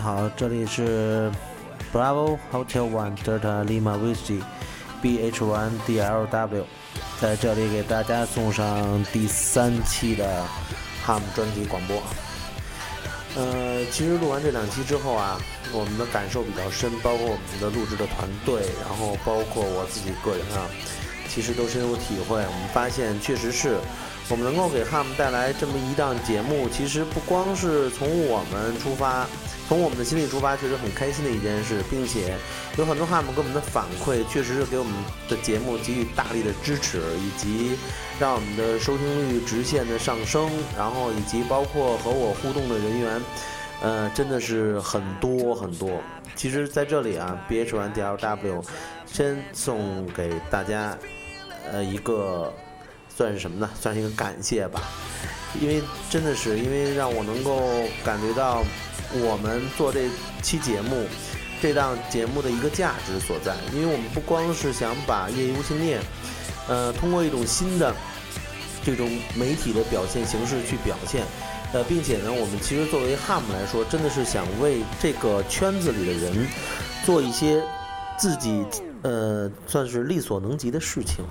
好，这里是 Bravo Hotel One Delta Lima Whiskey BH1 DLW，在这里给大家送上第三期的 Ham 专题广播。呃，其实录完这两期之后啊，我们的感受比较深，包括我们的录制的团队，然后包括我自己个人啊，其实都深有体会。我们发现，确实是我们能够给 Ham 带来这么一档节目，其实不光是从我们出发，从我们的心里出发，确实很开心的一件事，并且有很多 Ham 给我们的反馈，确实是给我们的节目给予大力的支持，以及让我们的收听率直线的上升，然后以及包括和我互动的人员，呃，真的是很多很多。其实在这里啊，BH 完 DLW 先送给大家，呃，一个算是什么呢？算是一个感谢吧，因为真的是因为让我能够感觉到我们做这期节目。这档节目的一个价值所在，因为我们不光是想把业余无线电，呃，通过一种新的这种媒体的表现形式去表现，呃，并且呢，我们其实作为 HAM 来说，真的是想为这个圈子里的人做一些自己呃算是力所能及的事情，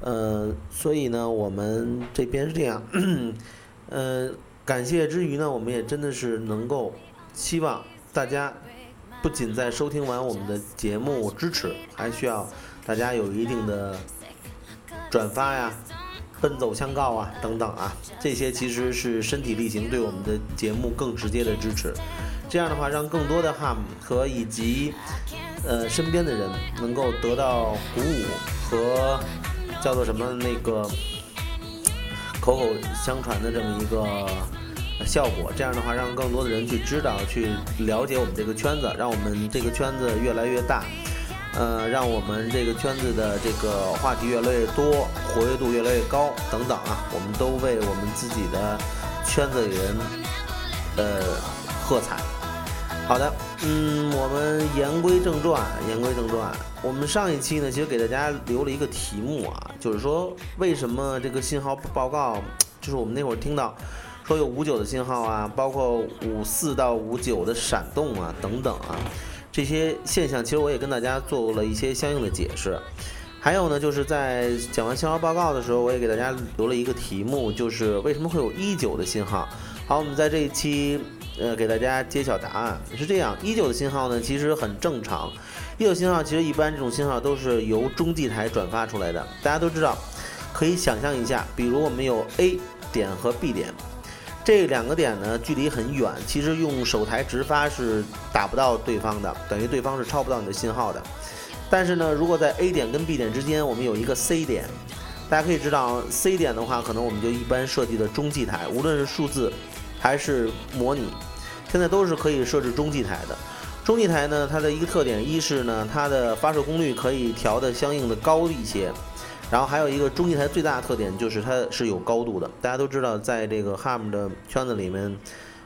呃，所以呢，我们这边是这样，呃，感谢之余呢，我们也真的是能够希望大家。不仅在收听完我们的节目支持，还需要大家有一定的转发呀、奔走相告啊等等啊，这些其实是身体力行对我们的节目更直接的支持。这样的话，让更多的 HAM 和以及呃身边的人能够得到鼓舞和叫做什么那个口口相传的这么一个。效果，这样的话，让更多的人去知道、去了解我们这个圈子，让我们这个圈子越来越大，呃，让我们这个圈子的这个话题越来越多，活跃度越来越高，等等啊，我们都为我们自己的圈子里人，呃，喝彩。好的，嗯，我们言归正传，言归正传，我们上一期呢，其实给大家留了一个题目啊，就是说为什么这个信号报告，就是我们那会儿听到。说有五九的信号啊，包括五四到五九的闪动啊，等等啊，这些现象其实我也跟大家做了一些相应的解释。还有呢，就是在讲完信号报告的时候，我也给大家留了一个题目，就是为什么会有一九的信号。好，我们在这一期呃给大家揭晓答案。是这样，一九的信号呢其实很正常，一九信号其实一般这种信号都是由中继台转发出来的。大家都知道，可以想象一下，比如我们有 A 点和 B 点。这两个点呢，距离很远，其实用手台直发是打不到对方的，等于对方是抄不到你的信号的。但是呢，如果在 A 点跟 B 点之间，我们有一个 C 点，大家可以知道，C 点的话，可能我们就一般设计的中继台，无论是数字还是模拟，现在都是可以设置中继台的。中继台呢，它的一个特点，一是呢，它的发射功率可以调的相应的高一些。然后还有一个中继台最大的特点就是它是有高度的。大家都知道，在这个 HAM 的圈子里面，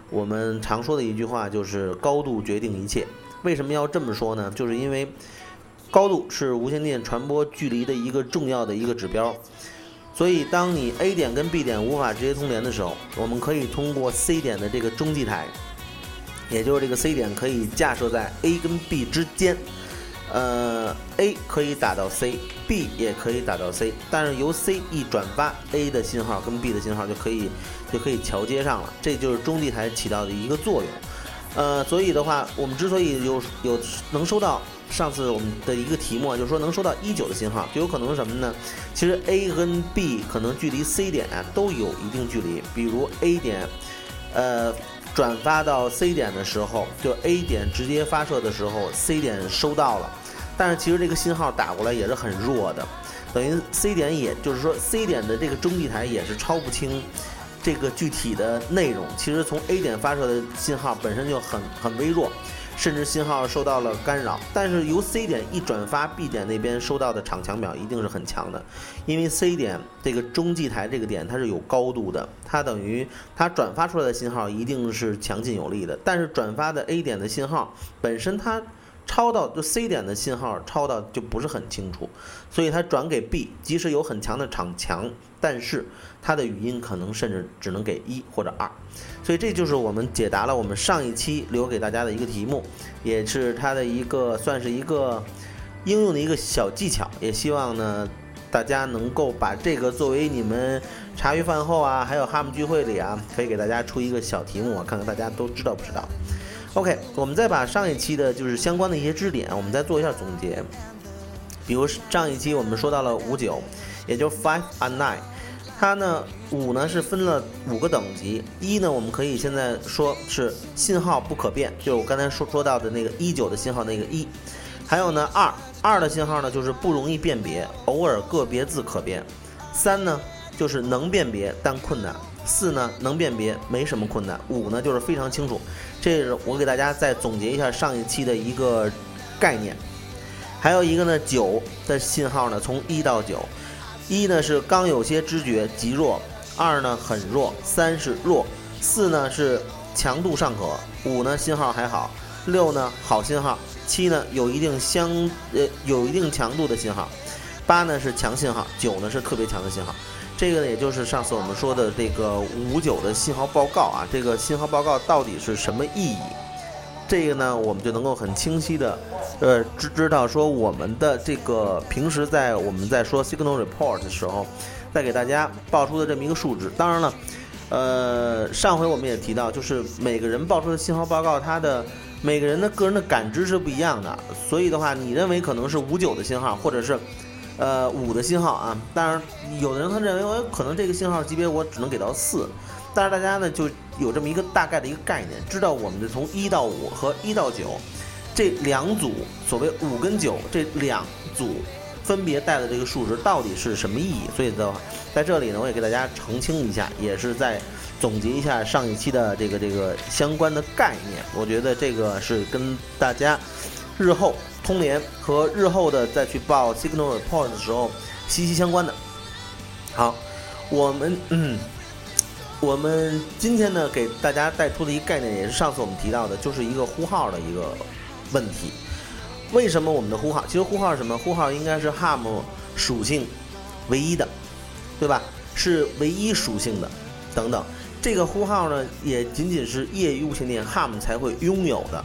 我们常说的一句话就是“高度决定一切”。为什么要这么说呢？就是因为高度是无线电传播距离的一个重要的一个指标。所以，当你 A 点跟 B 点无法直接通联的时候，我们可以通过 C 点的这个中继台，也就是这个 C 点可以架设在 A 跟 B 之间。呃，A 可以打到 C，B 也可以打到 C，但是由 C 一转发，A 的信号跟 B 的信号就可以就可以桥接上了，这就是中继台起到的一个作用。呃，所以的话，我们之所以有有能收到上次我们的一个题目，就是说能收到一九的信号，就有可能是什么呢？其实 A 跟 B 可能距离 C 点啊都有一定距离，比如 A 点，呃。转发到 C 点的时候，就 A 点直接发射的时候，C 点收到了，但是其实这个信号打过来也是很弱的，等于 C 点也就是说 C 点的这个中继台也是超不清这个具体的内容。其实从 A 点发射的信号本身就很很微弱。甚至信号受到了干扰，但是由 C 点一转发，B 点那边收到的场强表一定是很强的，因为 C 点这个中继台这个点它是有高度的，它等于它转发出来的信号一定是强劲有力的，但是转发的 A 点的信号本身它。抄到就 C 点的信号抄到就不是很清楚，所以它转给 B，即使有很强的场强，但是它的语音可能甚至只能给一或者二，所以这就是我们解答了我们上一期留给大家的一个题目，也是它的一个算是一个应用的一个小技巧，也希望呢大家能够把这个作为你们茶余饭后啊，还有哈姆聚会里啊，可以给大家出一个小题目，看看大家都知道不知道。OK，我们再把上一期的就是相关的一些知识点，我们再做一下总结。比如上一期我们说到了五九，也就是 five and nine，它呢五呢是分了五个等级，一呢我们可以现在说是信号不可变，就是我刚才说说到的那个一九的信号那个一，还有呢二二的信号呢就是不容易辨别，偶尔个别字可变，三呢就是能辨别但困难。四呢能辨别没什么困难，五呢就是非常清楚。这是我给大家再总结一下上一期的一个概念。还有一个呢九的信号呢从一到九，一呢是刚有些知觉极弱，二呢很弱，三是弱，四呢是强度尚可，五呢信号还好，六呢好信号，七呢有一定相呃有一定强度的信号，八呢是强信号，九呢是特别强的信号。这个呢，也就是上次我们说的这个五九的信号报告啊，这个信号报告到底是什么意义？这个呢，我们就能够很清晰的，呃，知知道说我们的这个平时在我们在说 signal report 的时候，再给大家报出的这么一个数值。当然了，呃，上回我们也提到，就是每个人报出的信号报告，它的每个人的个人的感知是不一样的，所以的话，你认为可能是五九的信号，或者是。呃，五的信号啊，当然有的人他认为，我可能这个信号级别我只能给到四，但是大家呢就有这么一个大概的一个概念，知道我们的从一到五和一到九这两组，所谓五跟九这两组分别带的这个数值到底是什么意义？所以的话，在这里呢，我也给大家澄清一下，也是在总结一下上一期的这个这个相关的概念。我觉得这个是跟大家日后。通联和日后的再去报 signal report 的时候息息相关的。好，我们嗯，我们今天呢给大家带出的一个概念，也是上次我们提到的，就是一个呼号的一个问题。为什么我们的呼号？其实呼号是什么？呼号应该是 ham 属性唯一的，对吧？是唯一属性的。等等，这个呼号呢，也仅仅是业余无线电 ham 才会拥有的。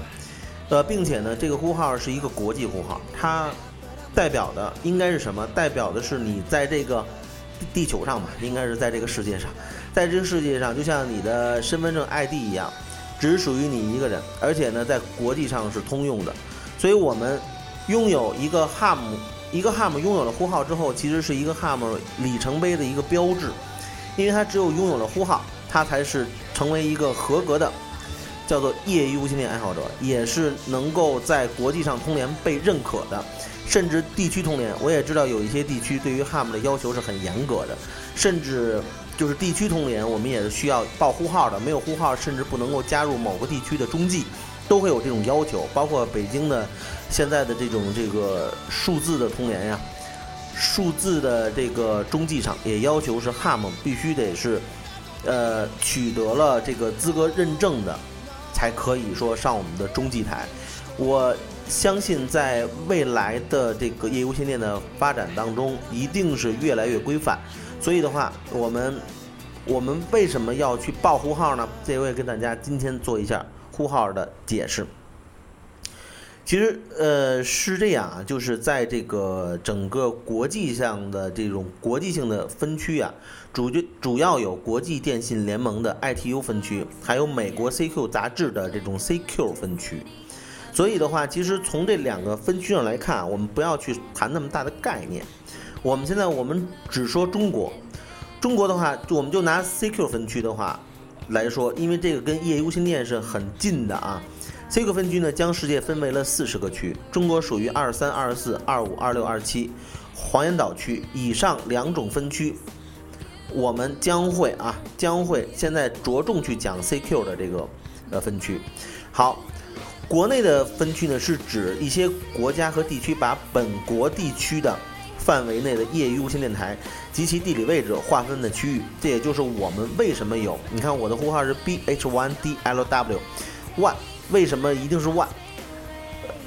呃，并且呢，这个呼号是一个国际呼号，它代表的应该是什么？代表的是你在这个地球上吧，应该是在这个世界上，在这个世界上，就像你的身份证 ID 一样，只属于你一个人，而且呢，在国际上是通用的。所以我们拥有一个 ham，一个 ham 拥有了呼号之后，其实是一个 ham 里程碑的一个标志，因为它只有拥有了呼号，它才是成为一个合格的。叫做业余无线电爱好者，也是能够在国际上通联被认可的，甚至地区通联。我也知道有一些地区对于 ham 的要求是很严格的，甚至就是地区通联，我们也是需要报呼号的，没有呼号甚至不能够加入某个地区的中继，都会有这种要求。包括北京的现在的这种这个数字的通联呀，数字的这个中继上也要求是 ham 必须得是，呃，取得了这个资格认证的。才可以说上我们的中继台。我相信在未来的这个业余无线电的发展当中，一定是越来越规范。所以的话，我们我们为什么要去报呼号呢？这位跟大家今天做一下呼号的解释。其实，呃，是这样啊，就是在这个整个国际上的这种国际性的分区啊，主就主要有国际电信联盟的 ITU 分区，还有美国 CQ 杂志的这种 CQ 分区。所以的话，其实从这两个分区上来看，我们不要去谈那么大的概念。我们现在我们只说中国，中国的话，我们就拿 CQ 分区的话来说，因为这个跟业余无线电是很近的啊。C 个分区呢，将世界分为了四十个区，中国属于二三、二四、二五、二六、二七，黄岩岛区以上两种分区，我们将会啊，将会现在着重去讲 CQ 的这个呃分区。好，国内的分区呢，是指一些国家和地区把本国地区的范围内的业余无线电台及其地理位置划分的区域，这也就是我们为什么有，你看我的呼号是 BH1DLW，one。为什么一定是 one？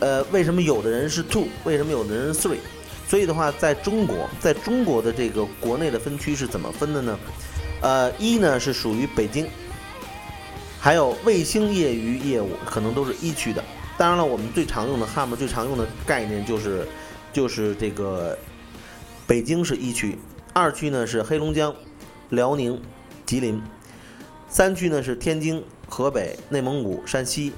呃，为什么有的人是 two？为什么有的人是 three？所以的话，在中国，在中国的这个国内的分区是怎么分的呢？呃，一呢是属于北京，还有卫星业余业务可能都是一区的。当然了，我们最常用的 ham 最常用的概念就是就是这个北京是一区，二区呢是黑龙江、辽宁、吉林，三区呢是天津、河北、内蒙古、山西。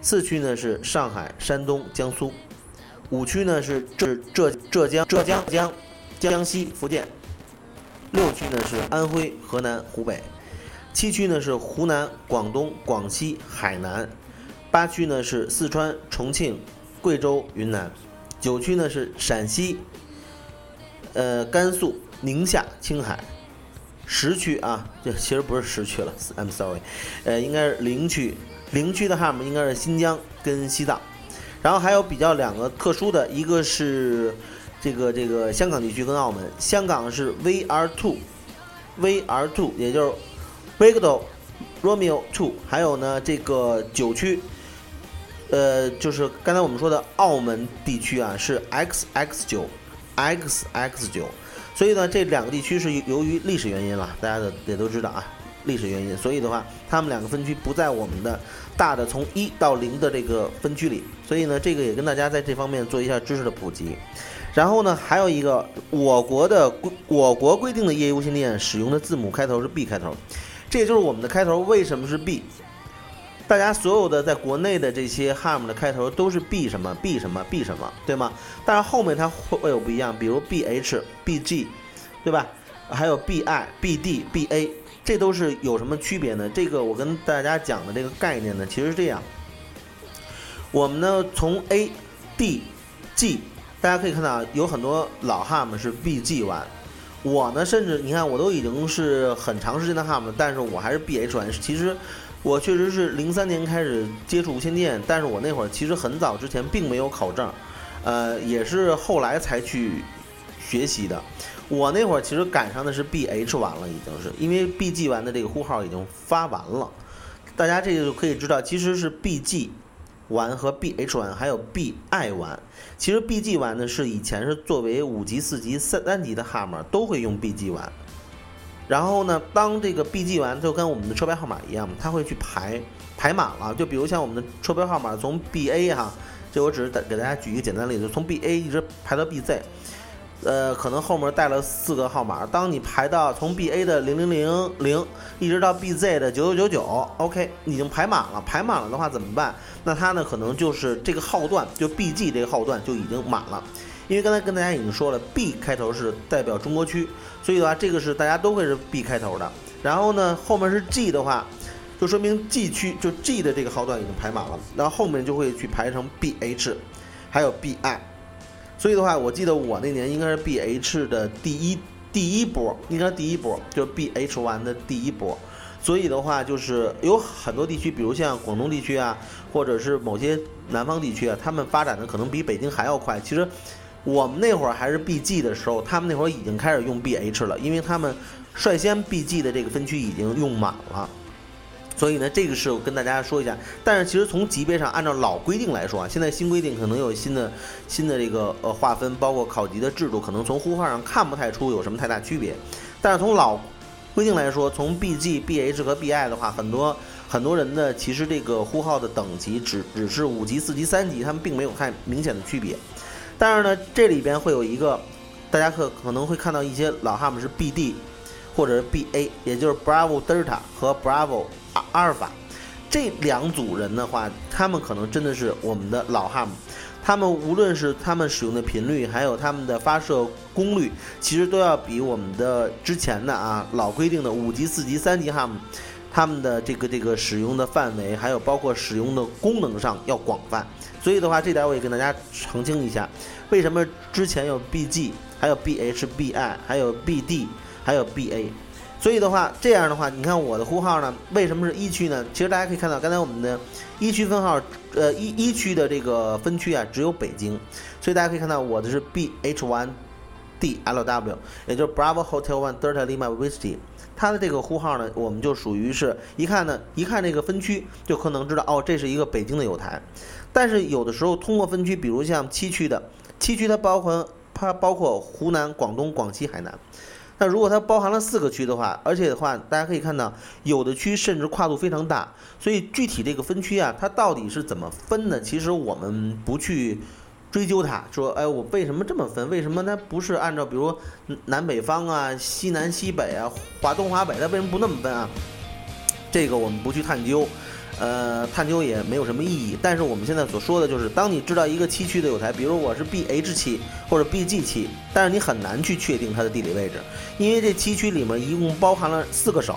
四区呢是上海、山东、江苏，五区呢是浙浙浙江、浙江江江西、福建，六区呢是安徽、河南、湖北，七区呢是湖南、广东、广西、海南，八区呢是四川、重庆、贵州、云南，九区呢是陕西、呃甘肃、宁夏、青海，十区啊，这其实不是十区了，I'm sorry，呃应该是零区。零区的 ham 应该是新疆跟西藏，然后还有比较两个特殊的，一个是这个这个香港地区跟澳门，香港是 VR two，VR two 也就是 Victor Romeo two，还有呢这个九区，呃就是刚才我们说的澳门地区啊是 XX 九，XX 九，所以呢这两个地区是由于历史原因了，大家的也都知道啊。历史原因，所以的话，他们两个分区不在我们的大的从一到零的这个分区里，所以呢，这个也跟大家在这方面做一下知识的普及。然后呢，还有一个我国的规我国规定的业余无线电使用的字母开头是 B 开头，这也就是我们的开头为什么是 B？大家所有的在国内的这些 ham 的开头都是 B 什么 B 什么 B 什么，对吗？但是后面它会有不一样，比如 BH、BG，对吧？还有 BI、BD、BA。这都是有什么区别呢？这个我跟大家讲的这个概念呢，其实是这样。我们呢从 A、D、G，大家可以看到有很多老 ham 是 B、G 完。我呢，甚至你看我都已经是很长时间的 ham，但是我还是 B、H 完。其实我确实是零三年开始接触无线电，但是我那会儿其实很早之前并没有考证，呃，也是后来才去学习的。我那会儿其实赶上的是 B H 完了，已经是因为 B G 完的这个呼号已经发完了，大家这个就可以知道，其实是 B G 完和 B H 完还有 B I 完。其实 B G 完呢是以前是作为五级、四级、三三级的 ham 都会用 B G 完。然后呢，当这个 B G 完就跟我们的车牌号码一样，它会去排排满了。就比如像我们的车牌号码从 B A 哈，这我只是给大家举一个简单例子，从 B A 一直排到 B Z。呃，可能后面带了四个号码。当你排到从 B A 的零零零零一直到 B Z 的九九九九，OK，已经排满了。排满了的话怎么办？那它呢，可能就是这个号段，就 B G 这个号段就已经满了。因为刚才跟大家已经说了，B 开头是代表中国区，所以的话，这个是大家都会是 B 开头的。然后呢，后面是 G 的话，就说明 G 区就 G 的这个号段已经排满了，然后后面就会去排成 B H，还有 B I。所以的话，我记得我那年应该是 B H 的第一第一波，应该是第一波就是 B H one 的第一波。所以的话，就是有很多地区，比如像广东地区啊，或者是某些南方地区啊，他们发展的可能比北京还要快。其实我们那会儿还是 B G 的时候，他们那会儿已经开始用 B H 了，因为他们率先 B G 的这个分区已经用满了。所以呢，这个是我跟大家说一下。但是其实从级别上，按照老规定来说啊，现在新规定可能有新的新的这个呃划分，包括考级的制度，可能从呼号上看不太出有什么太大区别。但是从老规定来说，从 BG、BH 和 BI 的话，很多很多人呢，其实这个呼号的等级只只是五级、四级、三级，他们并没有太明显的区别。但是呢，这里边会有一个，大家可可能会看到一些老汉姆是 BD 或者是 BA，也就是 Bravo Delta 和 Bravo 阿尔法这两组人的话，他们可能真的是我们的老汉姆。他们无论是他们使用的频率，还有他们的发射功率，其实都要比我们的之前的啊老规定的五级、四级、三级哈姆，他们的这个这个使用的范围，还有包括使用的功能上要广泛。所以的话，这点我也跟大家澄清一下，为什么之前有 BG，还有 BHBI，还有 BD，还有 BA。所以的话，这样的话，你看我的呼号呢，为什么是一区呢？其实大家可以看到，刚才我们的一区分号，呃，一一区的这个分区啊，只有北京，所以大家可以看到我的是 BH1DLW，也就是 Bravo Hotel One Delta Lima Whiskey，它的这个呼号呢，我们就属于是一看呢，一看这个分区就可能知道哦，这是一个北京的有台。但是有的时候通过分区，比如像七区的，七区它包括它包括湖南、广东、广西、海南。那如果它包含了四个区的话，而且的话，大家可以看到，有的区甚至跨度非常大，所以具体这个分区啊，它到底是怎么分的？其实我们不去追究它，说，哎，我为什么这么分？为什么它不是按照比如南北方啊、西南西北啊、华东华北，它为什么不那么分啊？这个我们不去探究。呃，探究也没有什么意义。但是我们现在所说的就是，当你知道一个七区的有台，比如我是 BH 七或者 BG 七，但是你很难去确定它的地理位置，因为这七区里面一共包含了四个省，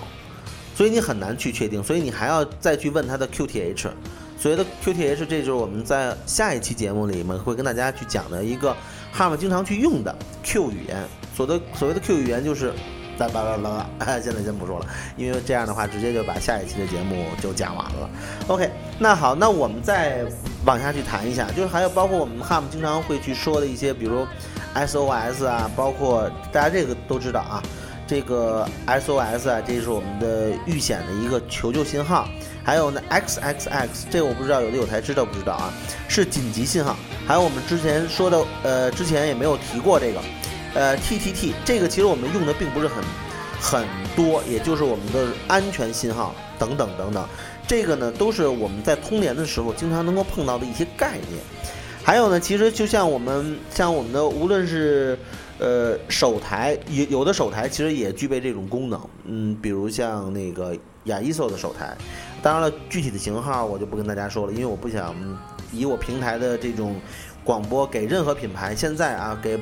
所以你很难去确定。所以你还要再去问它的 QTH。所谓的 QTH，这就是我们在下一期节目里面会跟大家去讲的一个哈姆经常去用的 Q 语言。所的所谓的 Q 语言就是。再巴拉巴拉，现在先不说了，因为这样的话，直接就把下一期的节目就讲完了。OK，那好，那我们再往下去谈一下，就是还有包括我们哈姆经常会去说的一些，比如 SOS 啊，包括大家这个都知道啊，这个 SOS 啊，这是我们的遇险的一个求救信号。还有呢，XXX，这个我不知道有的有台知道不知道啊，是紧急信号。还有我们之前说的，呃，之前也没有提过这个。呃，T T T 这个其实我们用的并不是很很多，也就是我们的安全信号等等等等，这个呢都是我们在通联的时候经常能够碰到的一些概念。还有呢，其实就像我们像我们的无论是呃手台，有有的手台其实也具备这种功能，嗯，比如像那个亚伊索的手台，当然了，具体的型号我就不跟大家说了，因为我不想以我平台的这种广播给任何品牌现在啊给。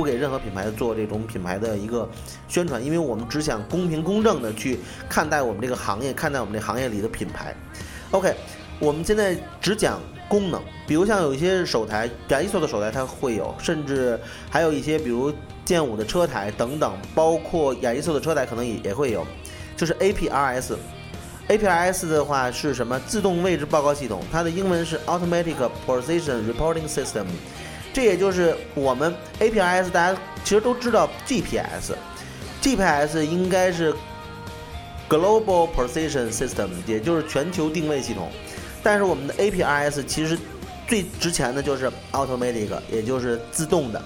不给任何品牌做这种品牌的一个宣传，因为我们只想公平公正的去看待我们这个行业，看待我们这行业里的品牌。OK，我们现在只讲功能，比如像有一些手台，亚伊索的手台它会有，甚至还有一些比如剑舞的车台等等，包括亚伊索的车台可能也也会有，就是 APRS。APRS 的话是什么？自动位置报告系统，它的英文是 Automatic Position Reporting System。这也就是我们 APRS，大家其实都知道 GPS，GPS 应该是 Global Position System，也就是全球定位系统。但是我们的 APRS 其实最值钱的就是 Automatic，也就是自动的。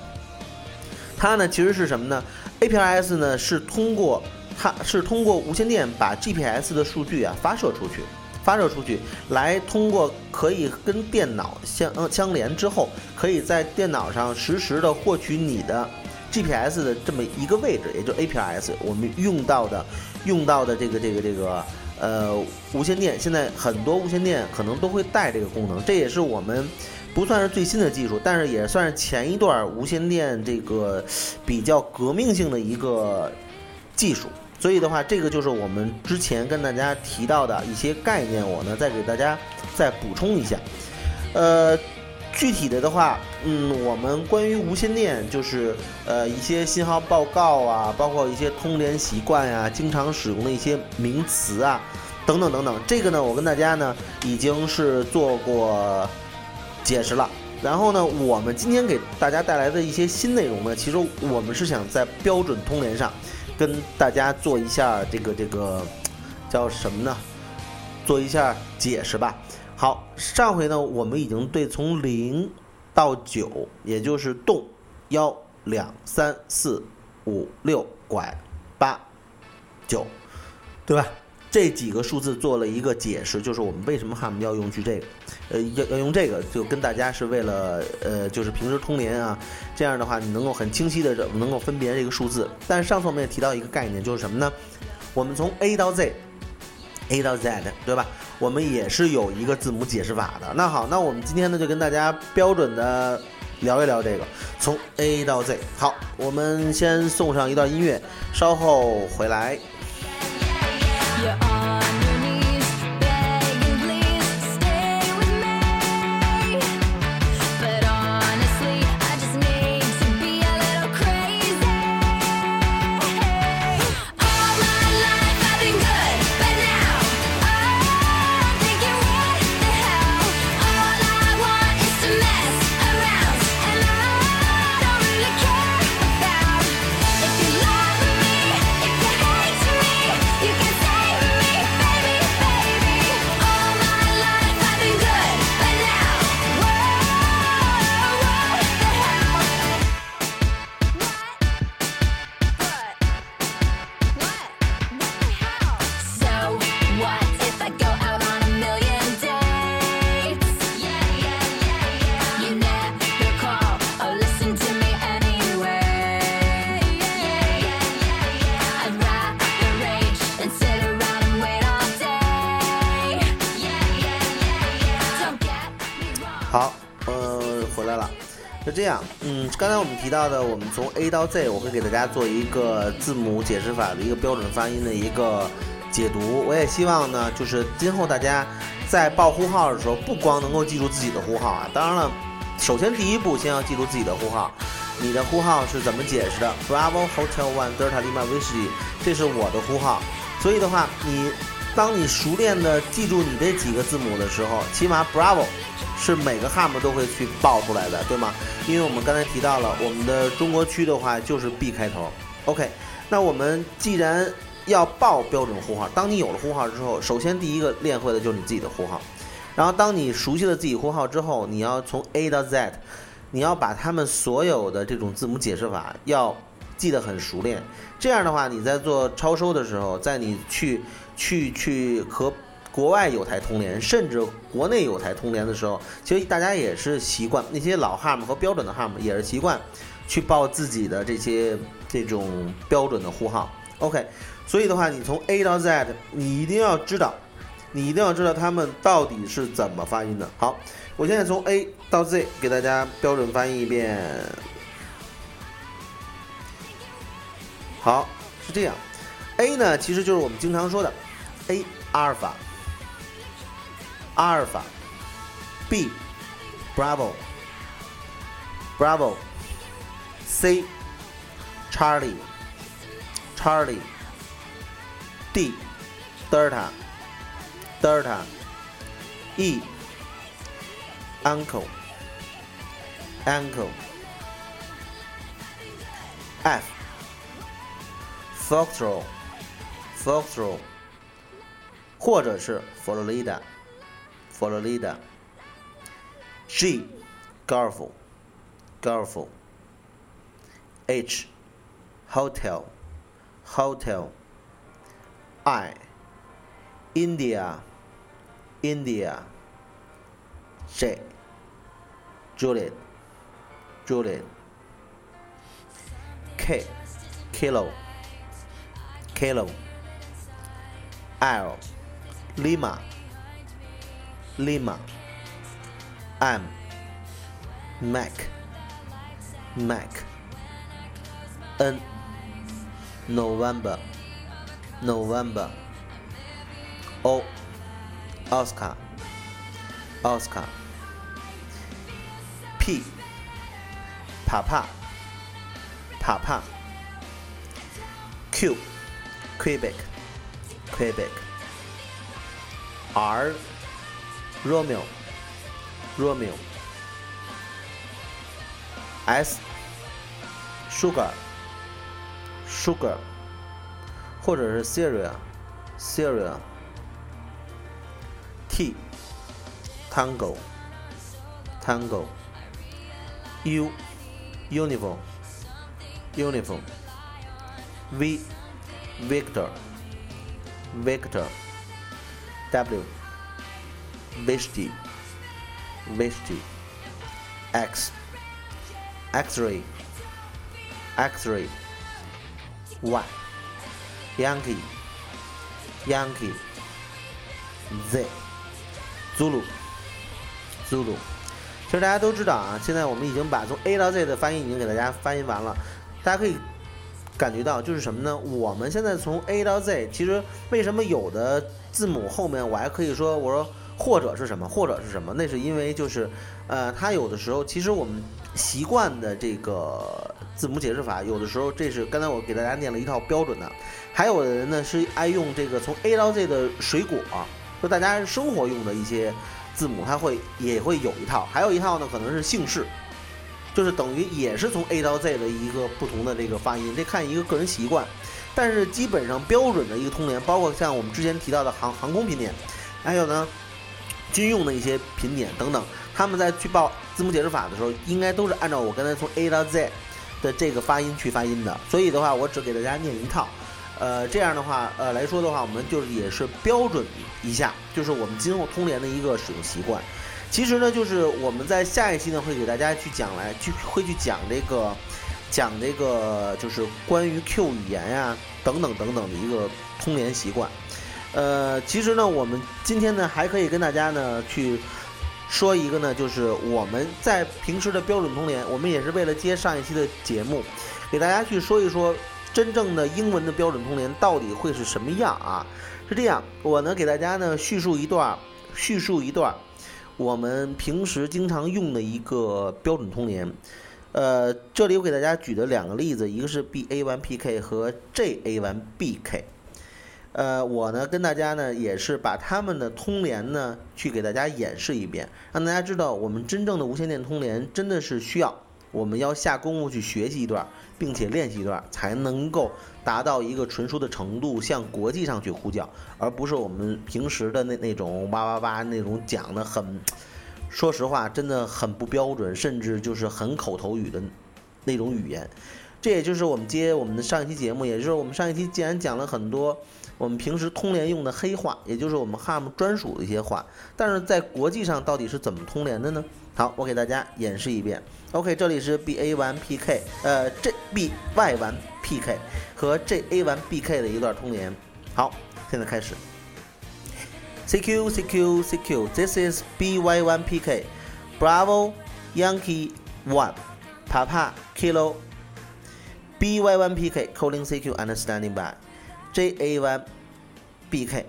它呢其实是什么呢？APRS 呢是通过它是通过无线电把 GPS 的数据啊发射出去。发射出去，来通过可以跟电脑相相连之后，可以在电脑上实时的获取你的 GPS 的这么一个位置，也就 APRS。我们用到的用到的这个这个这个呃无线电，现在很多无线电可能都会带这个功能，这也是我们不算是最新的技术，但是也算是前一段无线电这个比较革命性的一个技术。所以的话，这个就是我们之前跟大家提到的一些概念，我呢再给大家再补充一下。呃，具体的的话，嗯，我们关于无线电，就是呃一些信号报告啊，包括一些通联习惯呀，经常使用的一些名词啊，等等等等，这个呢，我跟大家呢已经是做过解释了。然后呢，我们今天给大家带来的一些新内容呢，其实我们是想在标准通联上。跟大家做一下这个这个叫什么呢？做一下解释吧。好，上回呢我们已经对从零到九，也就是动幺两三四五六拐八九，对吧？这几个数字做了一个解释，就是我们为什么 ham 要用去这个，呃，要要用这个，就跟大家是为了呃，就是平时通联啊，这样的话你能够很清晰的能够分别这个数字。但是上次我们也提到一个概念，就是什么呢？我们从 A 到 Z，A 到 Z，对吧？我们也是有一个字母解释法的。那好，那我们今天呢就跟大家标准的聊一聊这个，从 A 到 Z。好，我们先送上一段音乐，稍后回来。这样，嗯，刚才我们提到的，我们从 A 到 Z，我会给大家做一个字母解释法的一个标准发音的一个解读。我也希望呢，就是今后大家在报呼号的时候，不光能够记住自己的呼号啊，当然了，首先第一步先要记住自己的呼号。你的呼号是怎么解释的？Bravo Hotel One Delta Lima Whiskey，这是我的呼号。所以的话，你当你熟练的记住你这几个字母的时候，起码 Bravo 是每个 ham 都会去报出来的，对吗？因为我们刚才提到了，我们的中国区的话就是 B 开头。OK，那我们既然要报标准呼号，当你有了呼号之后，首先第一个练会的就是你自己的呼号，然后当你熟悉了自己呼号之后，你要从 A 到 Z，你要把他们所有的这种字母解释法要记得很熟练。这样的话，你在做超收的时候，在你去去去和国外有台通联，甚至国内有台通联的时候，其实大家也是习惯那些老 ham 和标准的 ham 也是习惯去报自己的这些这种标准的呼号。OK，所以的话，你从 A 到 Z，你一定要知道，你一定要知道他们到底是怎么发音的。好，我现在从 A 到 Z 给大家标准翻译一遍。好，是这样，A 呢其实就是我们经常说的 A. Alpha Alpha B. Bravo Bravo C. Charlie Charlie D. Delta Delta E. Uncle Uncle F. Foxtrot Foxtrot 或者是 Florida。Florida. G. Golf. Golf. H. Hotel. Hotel. I. India. India. J. Juliet. Juliet. K. Kilo. Kilo. L. Lima. Lima, M, Mac, Mac, N, November, November, O, Oscar, Oscar, P, Papa, Papa, Q, Quebec, Quebec, R, Romeo, Romeo, S, Sugar, Sugar，或者是 Syria, Syria, T, Tango, Tango, U, Uniform, Uniform, V, Victor, Victor W Whiskey Whiskey X X-ray X-ray Y Yankee Yankee Z Zulu Zulu。其实大家都知道啊，现在我们已经把从 A 到 Z 的翻译已经给大家翻译完了，大家可以感觉到就是什么呢？我们现在从 A 到 Z，其实为什么有的字母后面我还可以说我说或者是什么，或者是什么？那是因为就是呃，它有的时候其实我们习惯的这个字母解释法，有的时候这是刚才我给大家念了一套标准的，还有的人呢是爱用这个从 A 到 Z 的水果，就大家生活用的一些字母，它会也会有一套，还有一套呢可能是姓氏。就是等于也是从 A 到 Z 的一个不同的这个发音，这看一个个人习惯。但是基本上标准的一个通联，包括像我们之前提到的航航空频点，还有呢军用的一些频点等等，他们在去报字母解释法的时候，应该都是按照我刚才从 A 到 Z 的这个发音去发音的。所以的话，我只给大家念一套。呃，这样的话，呃来说的话，我们就是也是标准一下，就是我们今后通联的一个使用习惯。其实呢，就是我们在下一期呢会给大家去讲来，去会去讲这个，讲这个就是关于 Q 语言呀、等等等等的一个通联习惯。呃，其实呢，我们今天呢还可以跟大家呢去说一个呢，就是我们在平时的标准通联，我们也是为了接上一期的节目，给大家去说一说真正的英文的标准通联到底会是什么样啊？是这样，我呢给大家呢叙述一段，叙述一段。我们平时经常用的一个标准通联，呃，这里我给大家举的两个例子，一个是 B A one P K 和 J A one B K，呃，我呢跟大家呢也是把他们的通联呢去给大家演示一遍，让大家知道我们真正的无线电通联真的是需要我们要下功夫去学习一段，并且练习一段，才能够达到一个纯熟的程度，向国际上去呼叫，而不是我们平时的那那种哇哇哇那种讲的很，说实话真的很不标准，甚至就是很口头语的那种语言。这也就是我们接我们的上一期节目，也就是我们上一期既然讲了很多我们平时通联用的黑话，也就是我们 HAM 专属的一些话，但是在国际上到底是怎么通联的呢？好，我给大家演示一遍。OK，这里是 BA 1 PK，呃，JBY 1 PK 和 JA 1 BK 的一段通联。好，现在开始。CQ CQ CQ. This is BY1 PK. Bravo Yankee 1. Papa Kilo. BY1 PK calling CQ and standing by. JA1 BK.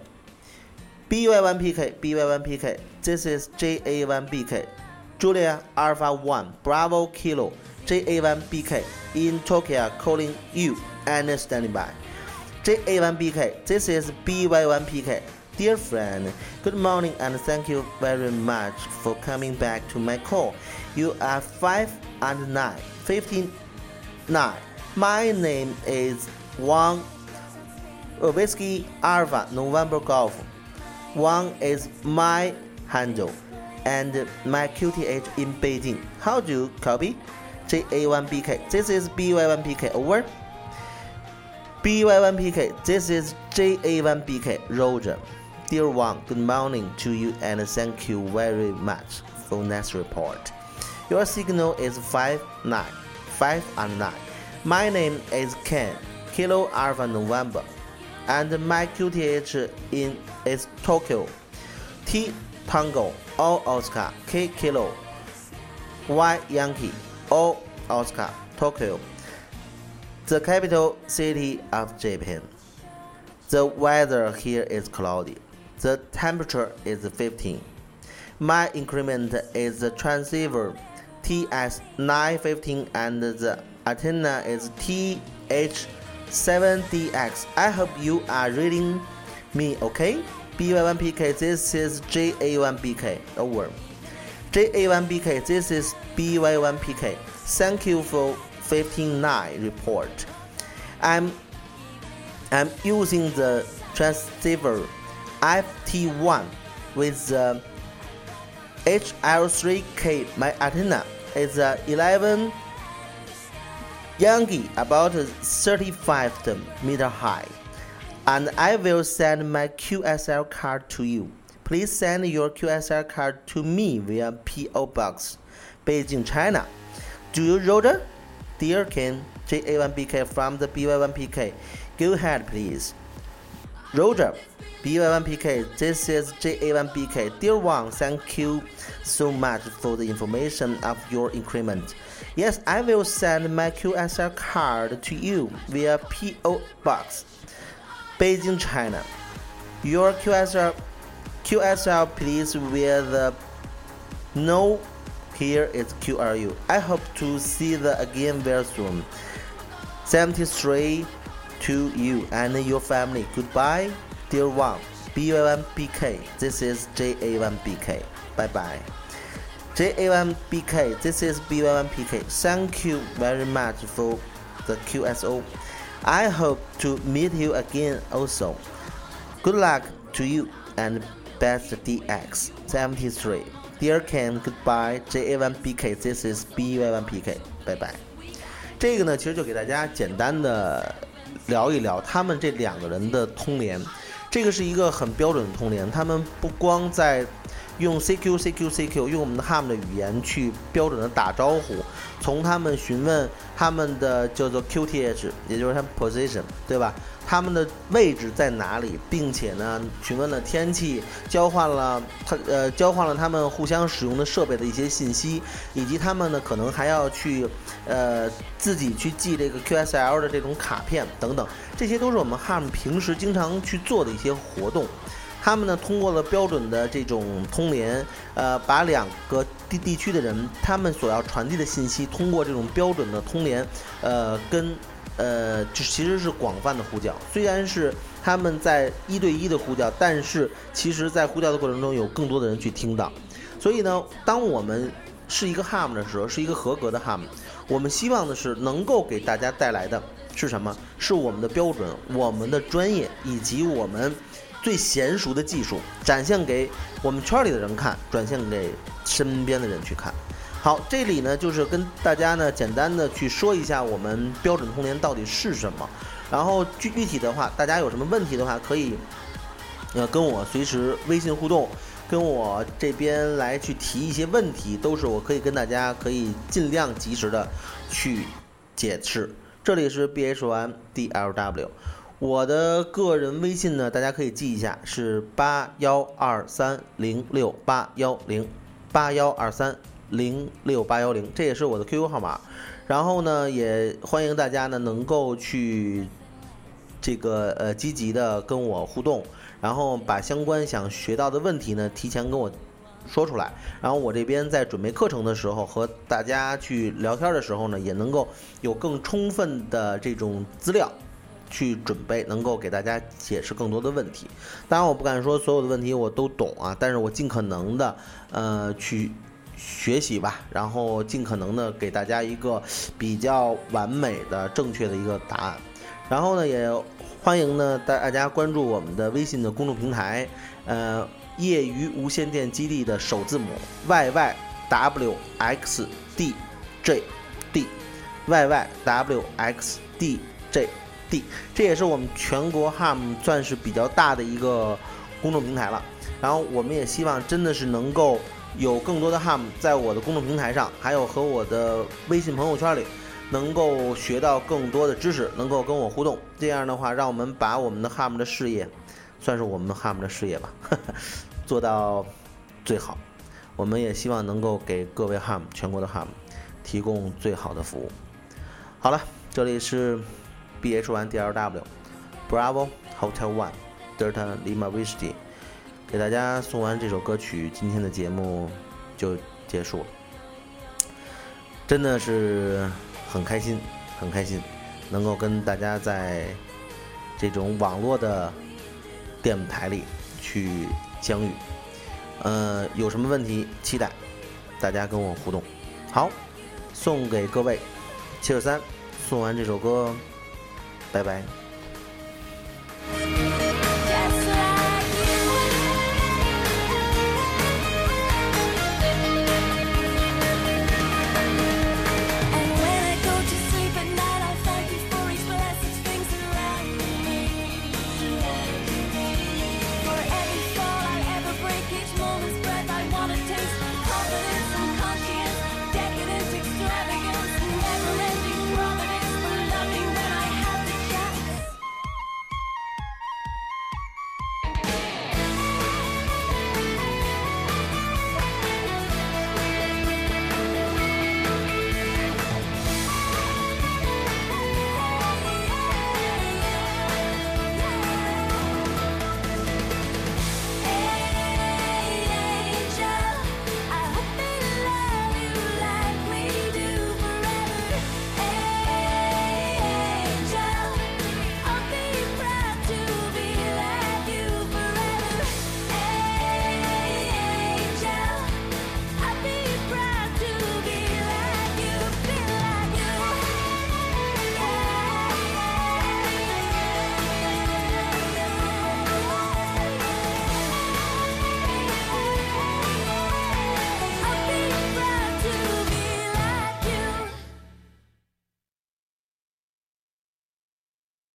BY1 PK BY1 PK. This is JA1 BK. Julia Alpha 1 Bravo Kilo. JA1 BK in Tokyo calling you and standing by. JA1 BK. This is BY1 PK. Dear friend, good morning and thank you very much for coming back to my call. You are 5 and 9, 15, 9. My name is Wang uh, Whiskey Alpha November Golf. One is my handle and my QTH in Beijing. How do you copy? JA1BK. This is BY1PK. Over. BY1PK. This is JA1BK. Roger. Dear one, good morning to you and thank you very much for next report. Your signal is 5 9, 5 and 9. My name is Ken, Kilo Alpha November, and my QTH in is Tokyo. T Tango, O Oscar, K Kilo, Y Yankee, O Oscar, Tokyo. The capital city of Japan. The weather here is cloudy. The temperature is 15. My increment is the transceiver TS915 and the antenna is TH7DX. I hope you are reading me okay? BY1PK, this is JA1BK. Over. JA1BK, this is BY1PK. Thank you for 159 report. I'm I'm using the transceiver FT1 with the HL3K. My antenna is a 11 Yangi about 35 meter high. And I will send my QSL card to you. Please send your QSL card to me via PO Box, Beijing, China. Do you, Roger? Dear Ken, JA1BK from the BY1PK. Go ahead, please. Roger, BY1PK, this is JA1BK. Dear one, thank you so much for the information of your increment. Yes, I will send my QSL card to you via PO Box, Beijing, China. Your QSL, QSL please with the no here is QRU. I hope to see the again very soon. 73 to you and your family. Goodbye, dear one. BA1BK. This is JA1BK. Bye bye. JA1BK. This is BY1PK. Thank you very much for the QSO. I hope to meet you again also. Good luck to you and best DX 73. Dear Ken, goodbye. JA1BK. This is BY1PK. Bye bye. 这个呢，其实就给大家简单的聊一聊他们这两个人的通联。这个是一个很标准的通联，他们不光在 用 CQ CQ CQ 用我们的 HAM 的语言去标准的打招呼，从他们询问他们的叫做 QTH，也就是他们 position，对吧？他们的位置在哪里，并且呢，询问了天气，交换了他呃交换了他们互相使用的设备的一些信息，以及他们呢可能还要去呃自己去记这个 QSL 的这种卡片等等，这些都是我们 HAM 平时经常去做的一些活动。他们呢通过了标准的这种通联，呃，把两个地地区的人他们所要传递的信息，通过这种标准的通联，呃，跟呃，就其实是广泛的呼叫。虽然是他们在一对一的呼叫，但是其实在呼叫的过程中有更多的人去听到。所以呢，当我们是一个 HAM 的时候，是一个合格的 HAM，我们希望的是能够给大家带来的是什么？是我们的标准、我们的专业以及我们最娴熟的技术，展现给我们圈里的人看，展现给身边的人去看。好，这里呢就是跟大家呢简单的去说一下我们标准通联到底是什么，然后具具体的话，大家有什么问题的话，可以呃跟我随时微信互动，跟我这边来去提一些问题，都是我可以跟大家可以尽量及时的去解释。这里是 B H One D L W，我的个人微信呢，大家可以记一下，是八幺二三零六八幺零八幺二三零六八幺零，这也是我的 QQ 号码。然后呢，也欢迎大家呢能够去这个呃积极的跟我互动，然后把相关想学到的问题呢提前跟我说出来，然后我这边在准备课程的时候和大家去聊天的时候呢，也能够有更充分的这种资料去准备，能够给大家解释更多的问题。当然，我不敢说所有的问题我都懂啊，但是我尽可能的呃去学习吧，然后尽可能的给大家一个比较完美的、正确的一个答案。然后呢，也欢迎呢大大家关注我们的微信的公众平台，呃，业余无线电基地的首字母 Y Y W X D J D Y Y W X D J 这也是我们全国 HAM 算是比较大的一个公众平台了。然后我们也希望真的是能够有更多的 HAM 在我的公众平台上，还有和我的微信朋友圈里。能够学到更多的知识，能够跟我互动。这样的话，让我们把我们的 HAM 的事业，算是我们 HAM 的事业吧，做到最好。我们也希望能够给各位 HAM 全国的 HAM 提供最好的服务。好了，这里是 B H One DLW Bravo Hotel One Delta Lima Whiskey，给大家送完这首歌曲，今天的节目就结束了。真的是很开心，很开心，能够跟大家在这种网络的电台里去相遇。呃，有什么问题，期待大家跟我互动。好，送给各位七十三，送完这首歌，拜拜。